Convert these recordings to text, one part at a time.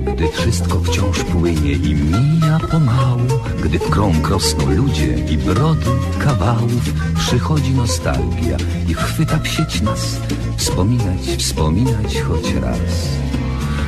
Gdy wszystko wciąż płynie i mija pomału Gdy w krąg rosną ludzie i brody kawałów Przychodzi nostalgia i chwyta w sieć nas Wspominać, wspominać choć raz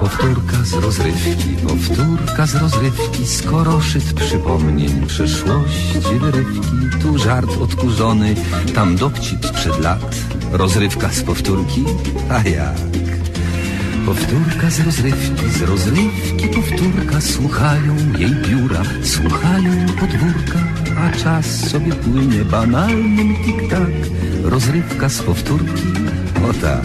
Powtórka z rozrywki, powtórka z rozrywki, skoro szyt przypomnień przeszłości wyrywki, tu żart odkurzony, tam dowcip sprzed lat, rozrywka z powtórki, a jak? Powtórka z rozrywki, z rozrywki powtórka, słuchają jej biura, słuchają podwórka, a czas sobie płynie banalnym tik-tak, rozrywka z powtórki, o tak.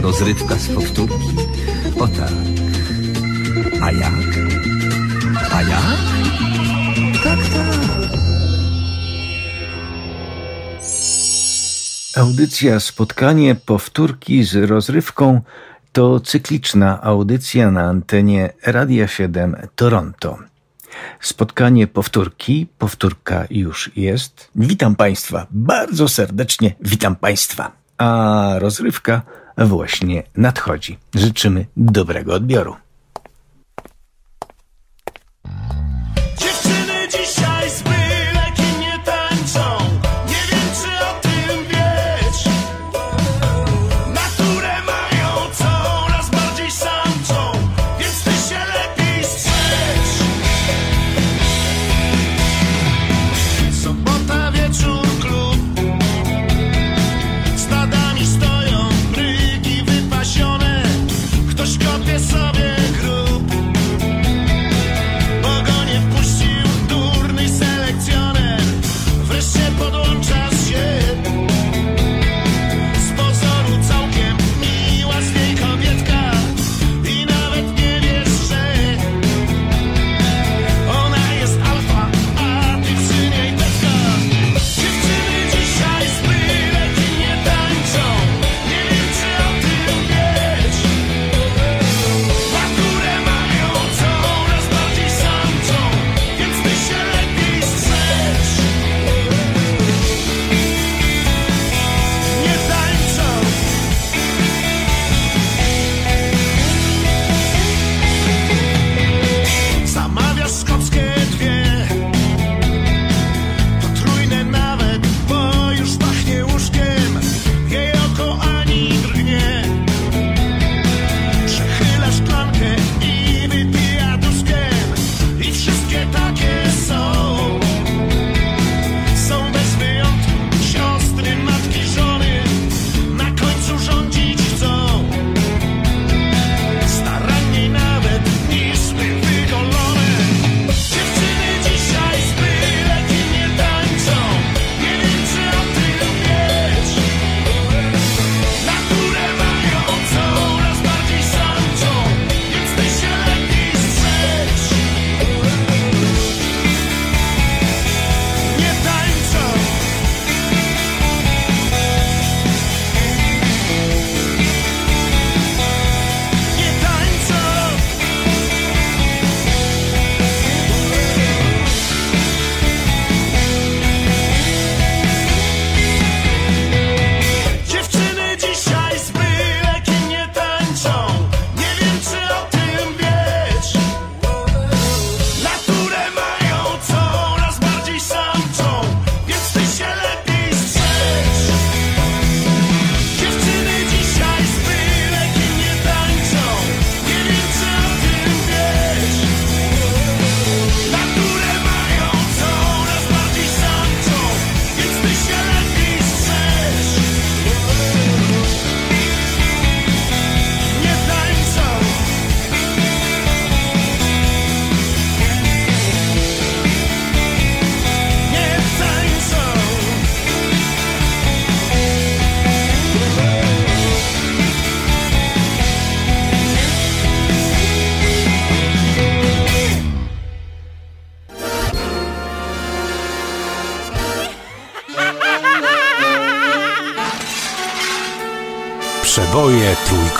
Rozrywka z powtórki, o tak A jak? A jak? Tak, tak Audycja Spotkanie Powtórki z rozrywką to cykliczna audycja na antenie Radia 7 Toronto. Spotkanie powtórki, powtórka już jest. Witam Państwa, bardzo serdecznie witam Państwa. A rozrywka właśnie nadchodzi. Życzymy dobrego odbioru.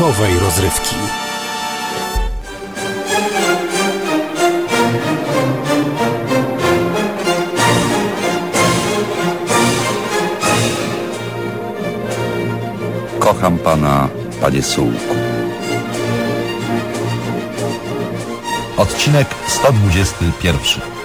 Trójkowej rozrywki. Kocham pana, panie Sułku. Odcinek 121.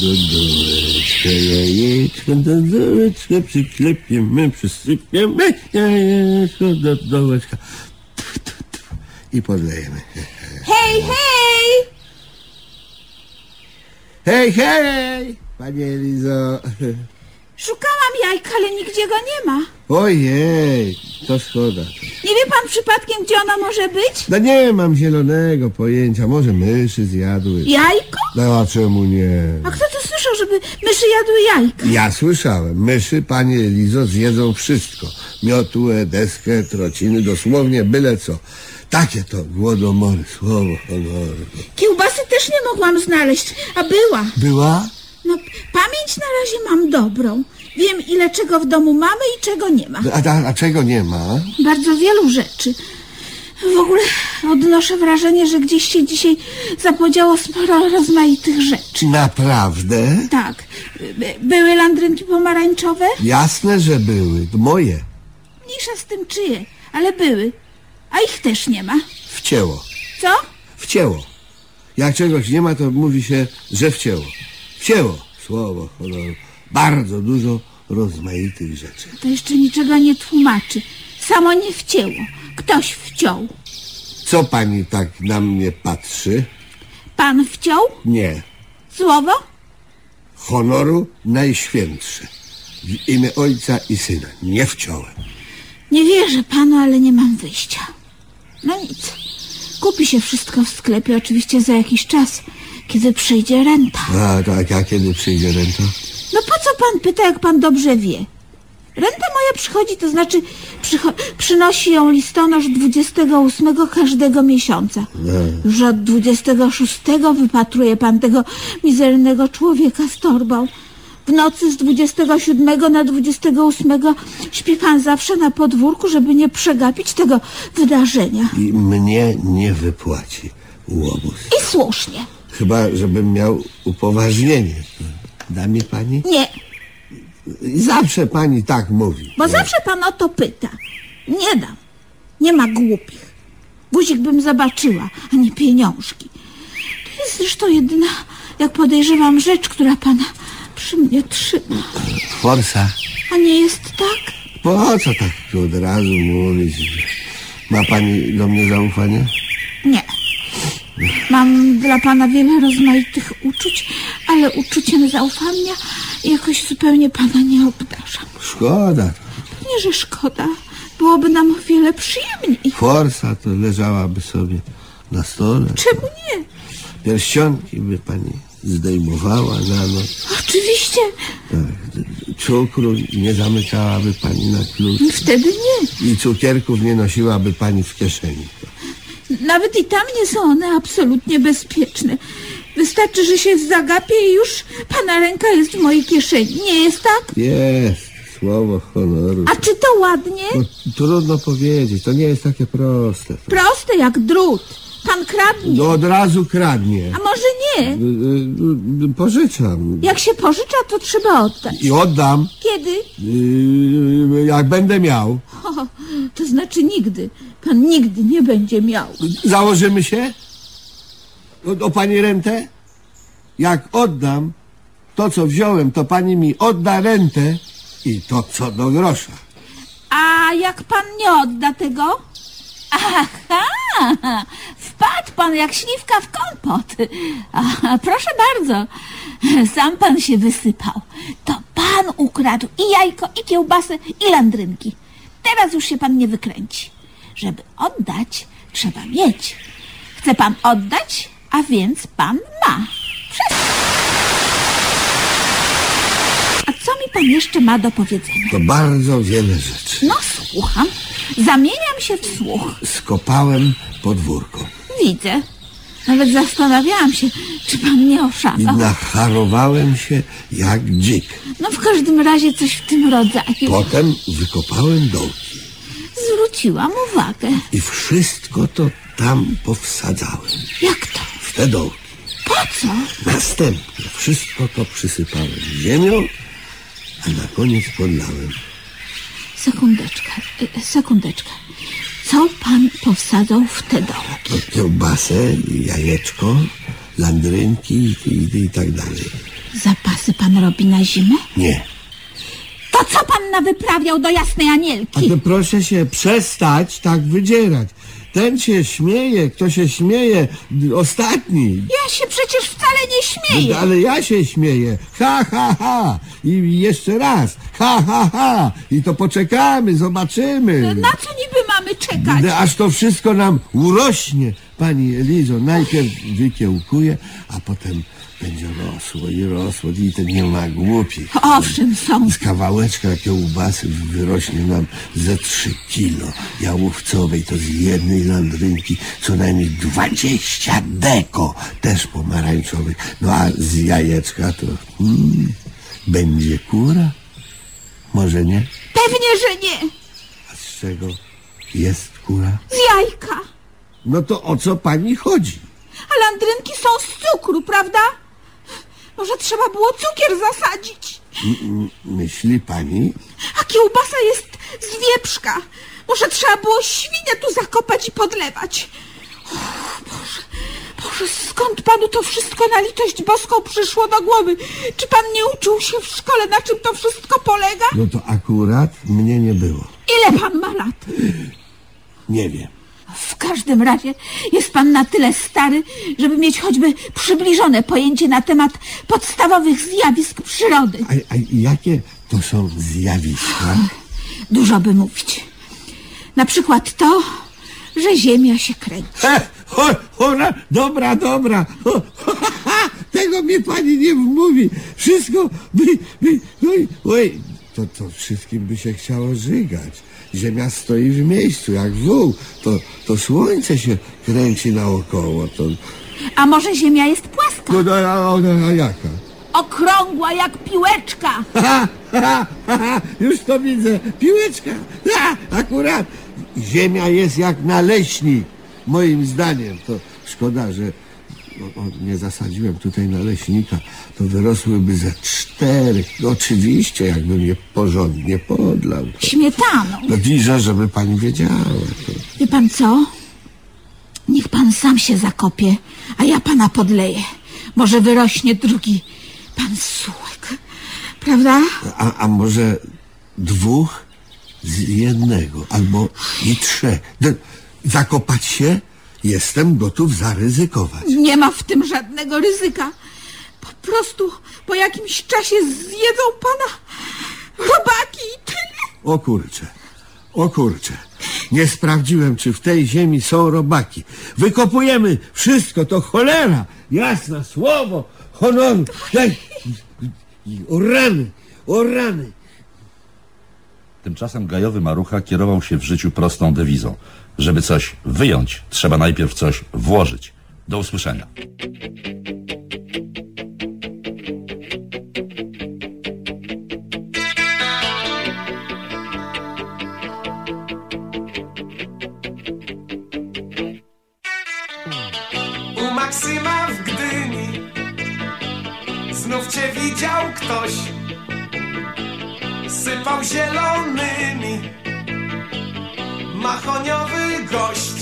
Do dołeczka, jajeczko, do dołeczka, przyklepiemy, przysypiemy, jajeczko do dołeczka. I podlejemy. Hej, hej! Hej, hej, panie Elizo. Szukałam jajka, ale nigdzie go nie ma. Ojej, to szkoda. Nie wie pan przypadkiem, gdzie ona może być? No nie mam zielonego pojęcia, może myszy zjadły. Jajko? No a czemu nie? A kto to słyszał, żeby myszy jadły jajka? Ja słyszałem, myszy, panie Elizo, zjedzą wszystko. Miotłę, deskę, trociny, dosłownie byle co. Takie to głodomory, słowo honoru. Kiełbasy też nie mogłam znaleźć, a była. Była? No, pamięć na razie mam dobrą. Wiem, ile czego w domu mamy i czego nie ma. A, a, a czego nie ma? Bardzo wielu rzeczy. W ogóle odnoszę wrażenie, że gdzieś się dzisiaj zapodziało sporo rozmaitych rzeczy. Naprawdę? Tak. By- Były landrynki pomarańczowe? Jasne, że były. To moje. Mniejsza z tym czyje, ale były. A ich też nie ma. Wcięło. Co? Wcięło. Jak czegoś nie ma, to mówi się, że wcięło. Wcięło. Słowo honoru. Bardzo dużo rozmaitych rzeczy. To jeszcze niczego nie tłumaczy. Samo nie wcięło. Ktoś wciął. Co pani tak na mnie patrzy? Pan wciął? Nie. Słowo? Honoru najświętszy. W imię ojca i syna. Nie wciąłem. Nie wierzę panu, ale nie mam wyjścia. No nic. Kupi się wszystko w sklepie, oczywiście za jakiś czas, kiedy przyjdzie renta. A tak, a kiedy przyjdzie renta? No po co pan pyta, jak pan dobrze wie? Renta moja przychodzi, to znaczy przycho- przynosi ją listonosz 28 każdego miesiąca. Już od 26 wypatruje pan tego mizernego człowieka z torbą. W nocy z 27 na 28 śpi pan zawsze na podwórku, żeby nie przegapić tego wydarzenia. I mnie nie wypłaci łobuz. I słusznie. Chyba, żebym miał upoważnienie. Da mi pani? Nie, zawsze pani tak mówi. Bo zawsze pan o to pyta. Nie dam. Nie ma głupich. Guzik bym zobaczyła, a nie pieniążki. To jest zresztą jedyna, jak podejrzewam, rzecz, która pana przy mnie trzyma. Forsa. A nie jest tak? Po co tak od razu mówić? Ma pani do mnie zaufanie? Nie. Mam dla pana wiele rozmaitych uczuć, ale uczuciem zaufania jakoś zupełnie pana nie obdarzam. Szkoda. Nie, że szkoda. Byłoby nam o wiele przyjemniej. Forsa to leżałaby sobie na stole. Czemu nie? Pierścionki by pani zdejmowała na noc. Oczywiście. Tak. Cukru nie zamykałaby pani na klucz. Wtedy nie. I cukierków nie nosiłaby pani w kieszeni. Nawet i tam nie są one absolutnie bezpieczne. Wystarczy, że się zagapię i już pana ręka jest w mojej kieszeni. Nie jest tak? Jest. Słowo honoru. A czy to ładnie? No, trudno powiedzieć. To nie jest takie proste. Proste jak drut. Pan kradnie. No od razu kradnie. A może nie? Y, y, y, Pożyczam. Jak się pożycza, to trzeba oddać. I oddam, Kiedy? y, jak będę miał. O, to znaczy nigdy. Pan nigdy nie będzie miał. Założymy się? O, o pani rentę? Jak oddam to, co wziąłem, to pani mi odda rentę i to, co do grosza. A jak pan nie odda tego? Aha, wpadł pan jak śliwka w kompot. A, proszę bardzo, sam pan się wysypał. To pan ukradł i jajko, i kiełbasę, i landrynki. Teraz już się pan nie wykręci. Żeby oddać, trzeba mieć. Chce pan oddać, a więc pan ma. Przez... A co mi pan jeszcze ma do powiedzenia? To bardzo wiele rzeczy. No, słucham. Zamieniam się w słuch. Skopałem podwórko Widzę. Nawet zastanawiałam się, czy pan mnie i oszalał. nacharowałem się jak dzik. No w każdym razie coś w tym rodzaju. Potem wykopałem dołki Zwróciłam uwagę. i wszystko to tam powsadzałem. Jak to? W te dołki. Po co? Następnie wszystko to przysypałem ziemią, a na koniec podlałem. Sekundeczkę, y, sekundeczkę. Co pan powsadzał w te dołki? No, Kiełbasę, jajeczko, landrynki i, i, i tak dalej. Zapasy pan robi na zimę? Nie. To co pan nawyprawiał do jasnej A anielki? to proszę się przestać tak wydzierać. Ten się śmieje, kto się śmieje, ostatni. Ja się przecież wcale nie śmieję. Ale ja się śmieję. Ha, ha, ha. I jeszcze raz. Ha, ha, ha. I to poczekamy, zobaczymy. Na co niby mamy czekać? No, Aż to wszystko nam urośnie. Pani Elizo, najpierw wykiełkuje, a potem będzie rosło i rosło. I to nie ma głupi. Owszem, są. Z kawałeczka kiełbasy wyrośnie nam ze trzy kilo. Jałówcowej to z jednej landrynki co najmniej dwadzieścia deko. Też pomarańczowych. No a z jajeczka to mm, będzie kura? Może nie? Pewnie, że nie. A z czego jest kura? Z jajka. No to o co pani chodzi? A landrynki są z cukru, prawda? Może trzeba było cukier zasadzić. Myśli pani? A kiełbasa jest z wieprzka. Może trzeba było świnię tu zakopać i podlewać. Och, Boże, Boże, skąd panu to wszystko na litość boską przyszło do głowy? Czy pan nie uczył się w szkole, na czym to wszystko polega? No to akurat mnie nie było. Ile pan ma lat? Nie wiem. W każdym razie jest pan na tyle stary, żeby mieć choćby przybliżone pojęcie na temat podstawowych zjawisk przyrody. A, a jakie to są zjawiska? Dużo by mówić. Na przykład to, że Ziemia się kręci. He, o, ona, dobra, dobra. O, ha, ha, tego mi pani nie mówi. Wszystko by, by, oj, oj. To, to wszystkim by się chciało żygać. Ziemia stoi w miejscu, jak wół. To, to słońce się kręci naokoło. To, A może Ziemia jest płaska? no, no, a, a, a jaka? Okrągła jak piłeczka. Ha, ha, ha, już to widzę. Piłeczka. Ha, akurat. Ziemia jest jak naleśnik. Moim zdaniem. To szkoda, że o, o, nie zasadziłem tutaj naleśnika. To wyrosłyby ze cztery. No, oczywiście, jakbym je porządnie podlał. To, Śmietaną. no widzę, żeby pani wiedziała. To, Wie pan co? Niech pan sam się zakopie, a ja pana podleję. Może wyrośnie drugi pan sułek. Prawda? a, a może dwóch z jednego, albo i trzech. D- zakopać się? Jestem gotów zaryzykować. Nie ma w tym żadnego ryzyka. Po prostu po jakimś czasie zjedzą pana robaki i tyle. O kurcze, o kurcze. Nie sprawdziłem, czy w tej ziemi są robaki. Wykopujemy wszystko, to cholera. Jasne słowo honoru. Daj. O rany, o rany. Tymczasem gajowy Marucha kierował się w życiu prostą dewizą. Żeby coś wyjąć, trzeba najpierw coś włożyć. Do usłyszenia. U Maksyma w Gdyni Znów cię widział ktoś Sypał zielonymi Machoniowy gość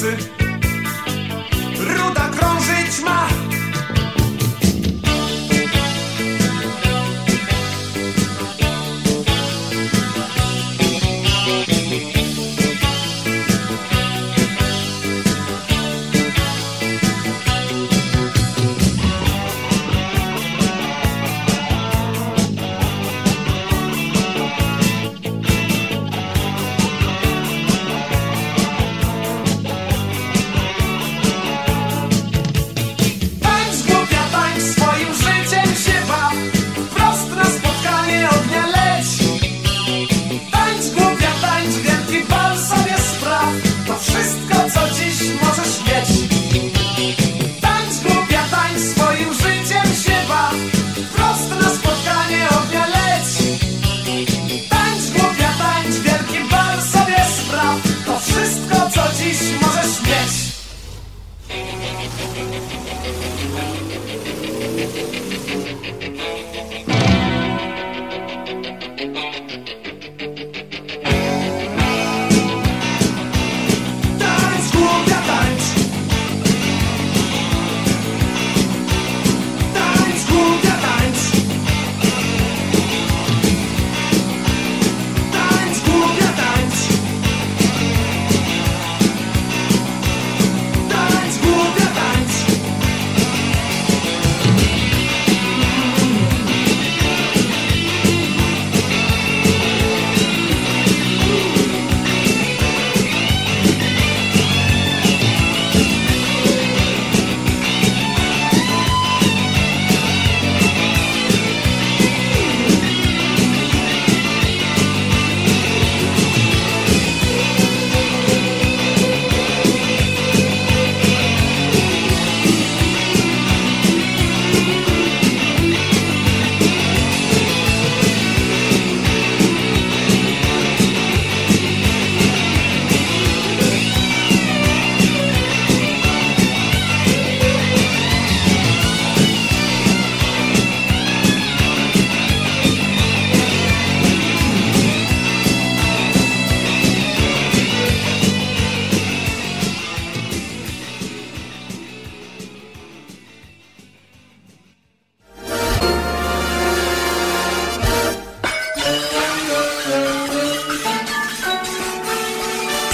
você.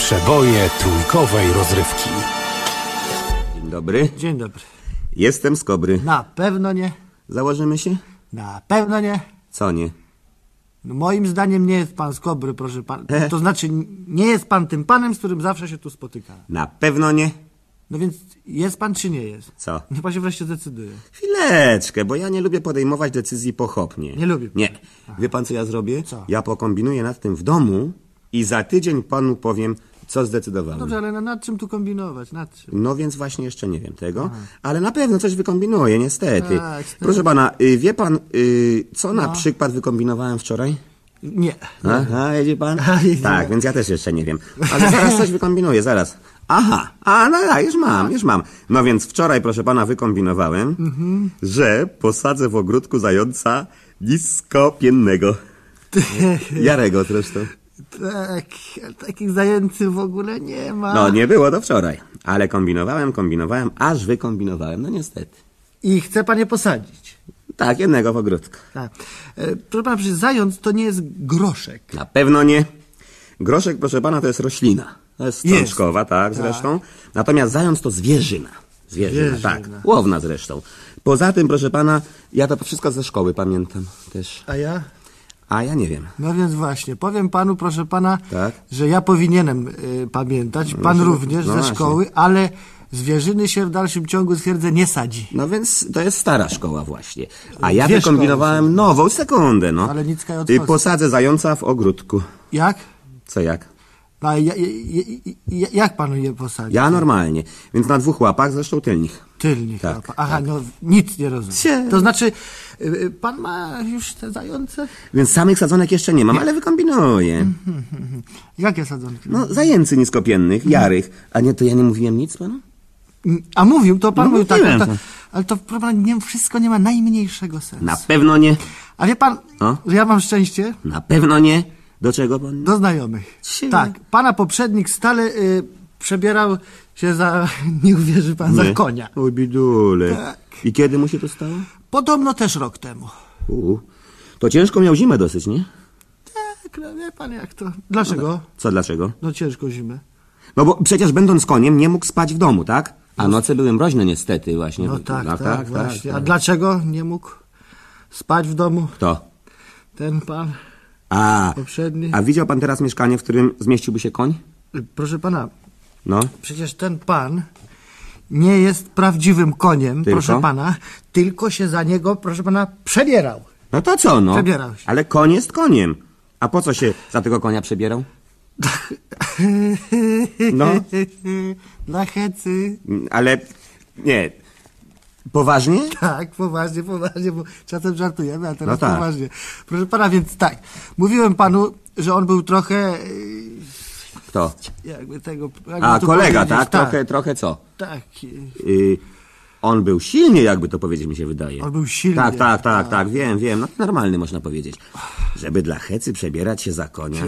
Przeboje trójkowej rozrywki. Dzień dobry. Dzień dobry. Jestem z Kobry. Na pewno nie. Założymy się? Na pewno nie. Co nie? No, moim zdaniem nie jest pan z Kobry, proszę pan. To znaczy, nie jest pan tym panem, z którym zawsze się tu spotyka. Na pewno nie. No więc jest pan czy nie jest? Co? Niech pan się wreszcie zdecyduje. Chwileczkę, bo ja nie lubię podejmować decyzji pochopnie. Nie lubi pan. Nie. Wie pan, co ja zrobię? Co? Ja pokombinuję nad tym w domu i za tydzień panu powiem, co zdecydowałem. Dobrze, ale no, nad czym tu kombinować? Nad czym? No więc właśnie jeszcze nie wiem tego, ale na pewno coś wykombinuję, niestety. Tak, tak. Proszę pana, y, wie pan, y, co No. na przykład wykombinowałem wczoraj? Nie. Aha, jedzie pan? A, jedzie. Tak, więc ja też jeszcze nie wiem. Ale zaraz coś wykombinuję, zaraz. Aha, a no tak, już mam, już mam. No więc wczoraj, proszę pana, wykombinowałem, że posadzę w ogródku zająca niskopiennego. Jarego zresztą. Tak, takich zajęcy w ogóle nie ma. No, nie było to wczoraj, ale kombinowałem, kombinowałem, aż wykombinowałem, no niestety. I chce pan je posadzić. Tak, jednego w ogródku. Tak. E, proszę pana, przecież zając to nie jest groszek. Na pewno nie. Groszek, proszę pana, to jest roślina. To jest strączkowa, tak, zresztą. Natomiast zając to zwierzyna. Zwierzyna, Zwierzyna. tak. Łowna zresztą. Poza tym, proszę pana, ja to wszystko ze szkoły pamiętam też. A ja? A ja nie wiem. No więc właśnie, powiem panu, proszę pana, Tak. że ja powinienem y, pamiętać, pan się- również no ze właśnie. szkoły, ale zwierzyny się w dalszym ciągu, twierdzę, nie sadzi. No więc to jest stara szkoła właśnie. A ja Dwie wykombinowałem nową, sekundę, no. Ale nic was. posadzę zająca w ogródku. Jak? Co jak? No, a ja, ja, ja, jak panu je posadzić? Ja normalnie. Więc na dwóch łapach, zresztą tylnych. Tylnik. Tak, Tak, Aha, no nic nie rozumiem. Cie. To znaczy, y, y, pan ma już te zające? Więc samych sadzonek jeszcze nie mam, ale wykombinuję. Jakie sadzonki? No, zajęcy niskopiennych, jarych. A nie, to ja nie mówiłem nic panu? A mówił, to pan No, mówił tak, ale mówiłem. to, ale to proszę pana, nie, wszystko nie ma najmniejszego sensu. Na pewno nie. A wie pan, O? że ja mam szczęście Na pewno nie. Do czego pan? do znajomych. Cie. Tak, pana poprzednik stale y, przebierał się za, nie uwierzy pan, za Nie. konia. Oj, bidule. Tak. I kiedy mu się to stało? Podobno też rok temu. U, to ciężko miał zimę dosyć, nie? Tak, no wie pan jak to. Dlaczego? Co, dlaczego? No ciężko zimę. No bo przecież będąc koniem nie mógł spać w domu, tak? A noce były mroźne niestety właśnie. No tak, tak, właśnie. A dlaczego nie mógł spać w domu Kto? ten pan A, poprzedni? a widział pan teraz mieszkanie, w którym zmieściłby się koń? Proszę pana, No. przecież ten pan nie jest prawdziwym koniem, Tylko? proszę pana, tylko się za niego, proszę pana, przebierał. No to co, no? Przebierał się. Ale koń jest koniem. A po co się za tego konia przebierał? No. Dla hecy. Ale nie. Poważnie? Tak, poważnie, poważnie, bo czasem żartujemy, a teraz No tak. poważnie. Proszę pana, więc tak, mówiłem panu, że on był trochę, y, Kto? jakby tego... jakby A, kolega, powiedzieć, tak? Trochę, trochę co? Tak, y, Y, On był silnie, jakby to powiedzieć mi się wydaje. On był silny. Tak, tak, tak, tak, wiem, wiem. No to normalny można powiedzieć. Żeby dla hecy przebierać się za konia.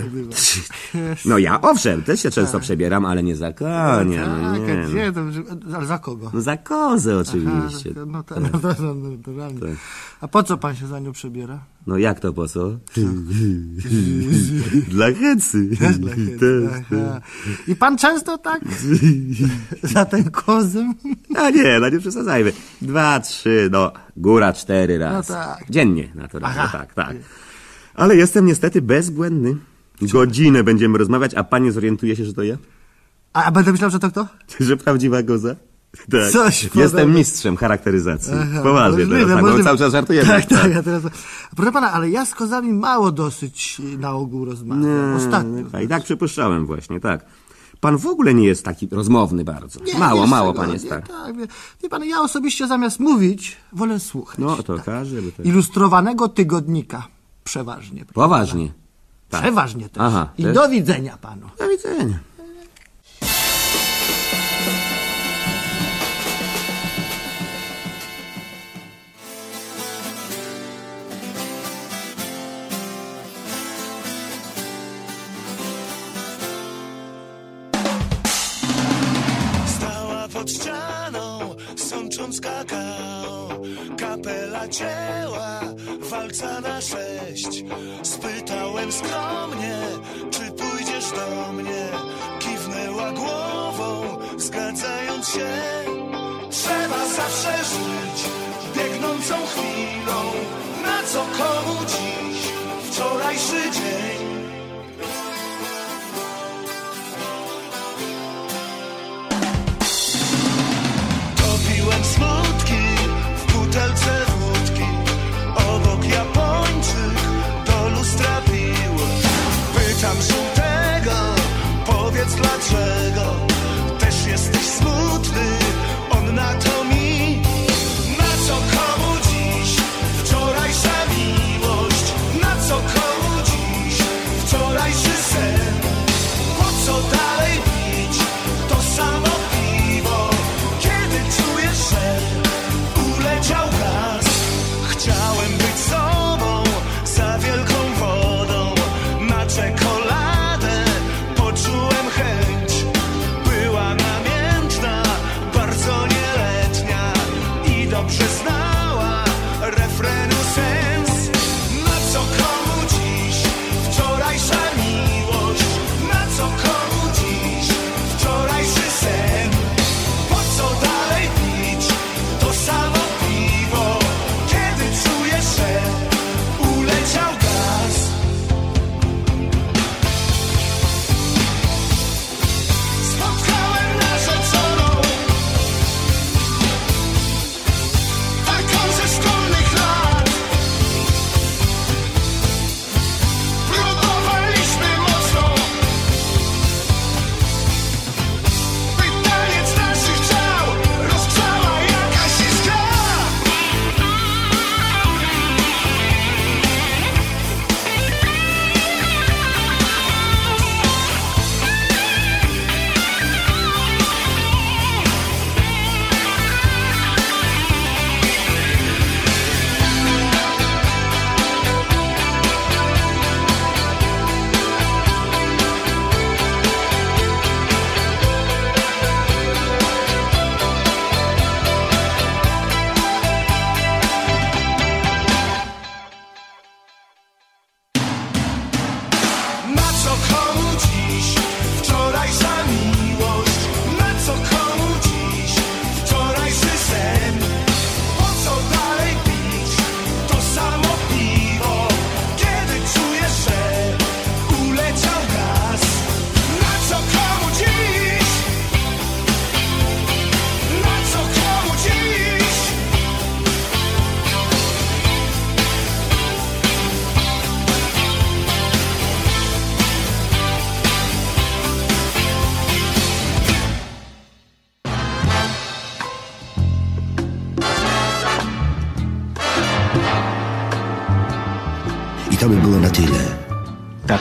No ja owszem, też się często przebieram, ale nie za konia. No Tak, nie. gdzie ale za kogo? No za kozę oczywiście. no, no, no, naturalnie. A po co pan się za nią przebiera? No jak to po co? Dla hecy. Dla chętnych, aha. I pan często tak za ten kozem? A nie, no nie przesadzajmy. Dwa, trzy, no góra cztery raz. No tak. Dziennie naturalnie, Aha. tak, tak. Ale jestem niestety bezbłędny. Godzinę będziemy rozmawiać, a pan nie zorientuje się, że to ja? A, a będę myślał, że to kto? Że prawdziwa koza? Tak. Coś Jestem mistrzem charakteryzacji. Aha, Poważnie możliwe, teraz, tak, możliwe. cały czas żartujemy. Tak, tak, ja teraz... Proszę pana, ale ja z kozami mało dosyć na ogół rozmawiam. Ostatnio. A i tak przypuszczałem właśnie, tak. Pan w ogóle nie jest taki rozmowny bardzo. Nie, mało, mało pan jest nie, tak. tak wie, pan, ja osobiście zamiast mówić, wolę słuchać. No to by tak. Ilustrowanego tygodnika. Przeważnie. Poważnie. Tak. Przeważnie też. Aha, I też? do widzenia panu. Do widzenia. Cięła, walca na sześć. Spytałem skromnie, czy pójdziesz do mnie? Kiwnęła głową, zgadzając się. Trzeba zawsze żyć biegnącą chwilą. Na co komu dziś wczorajszy dzień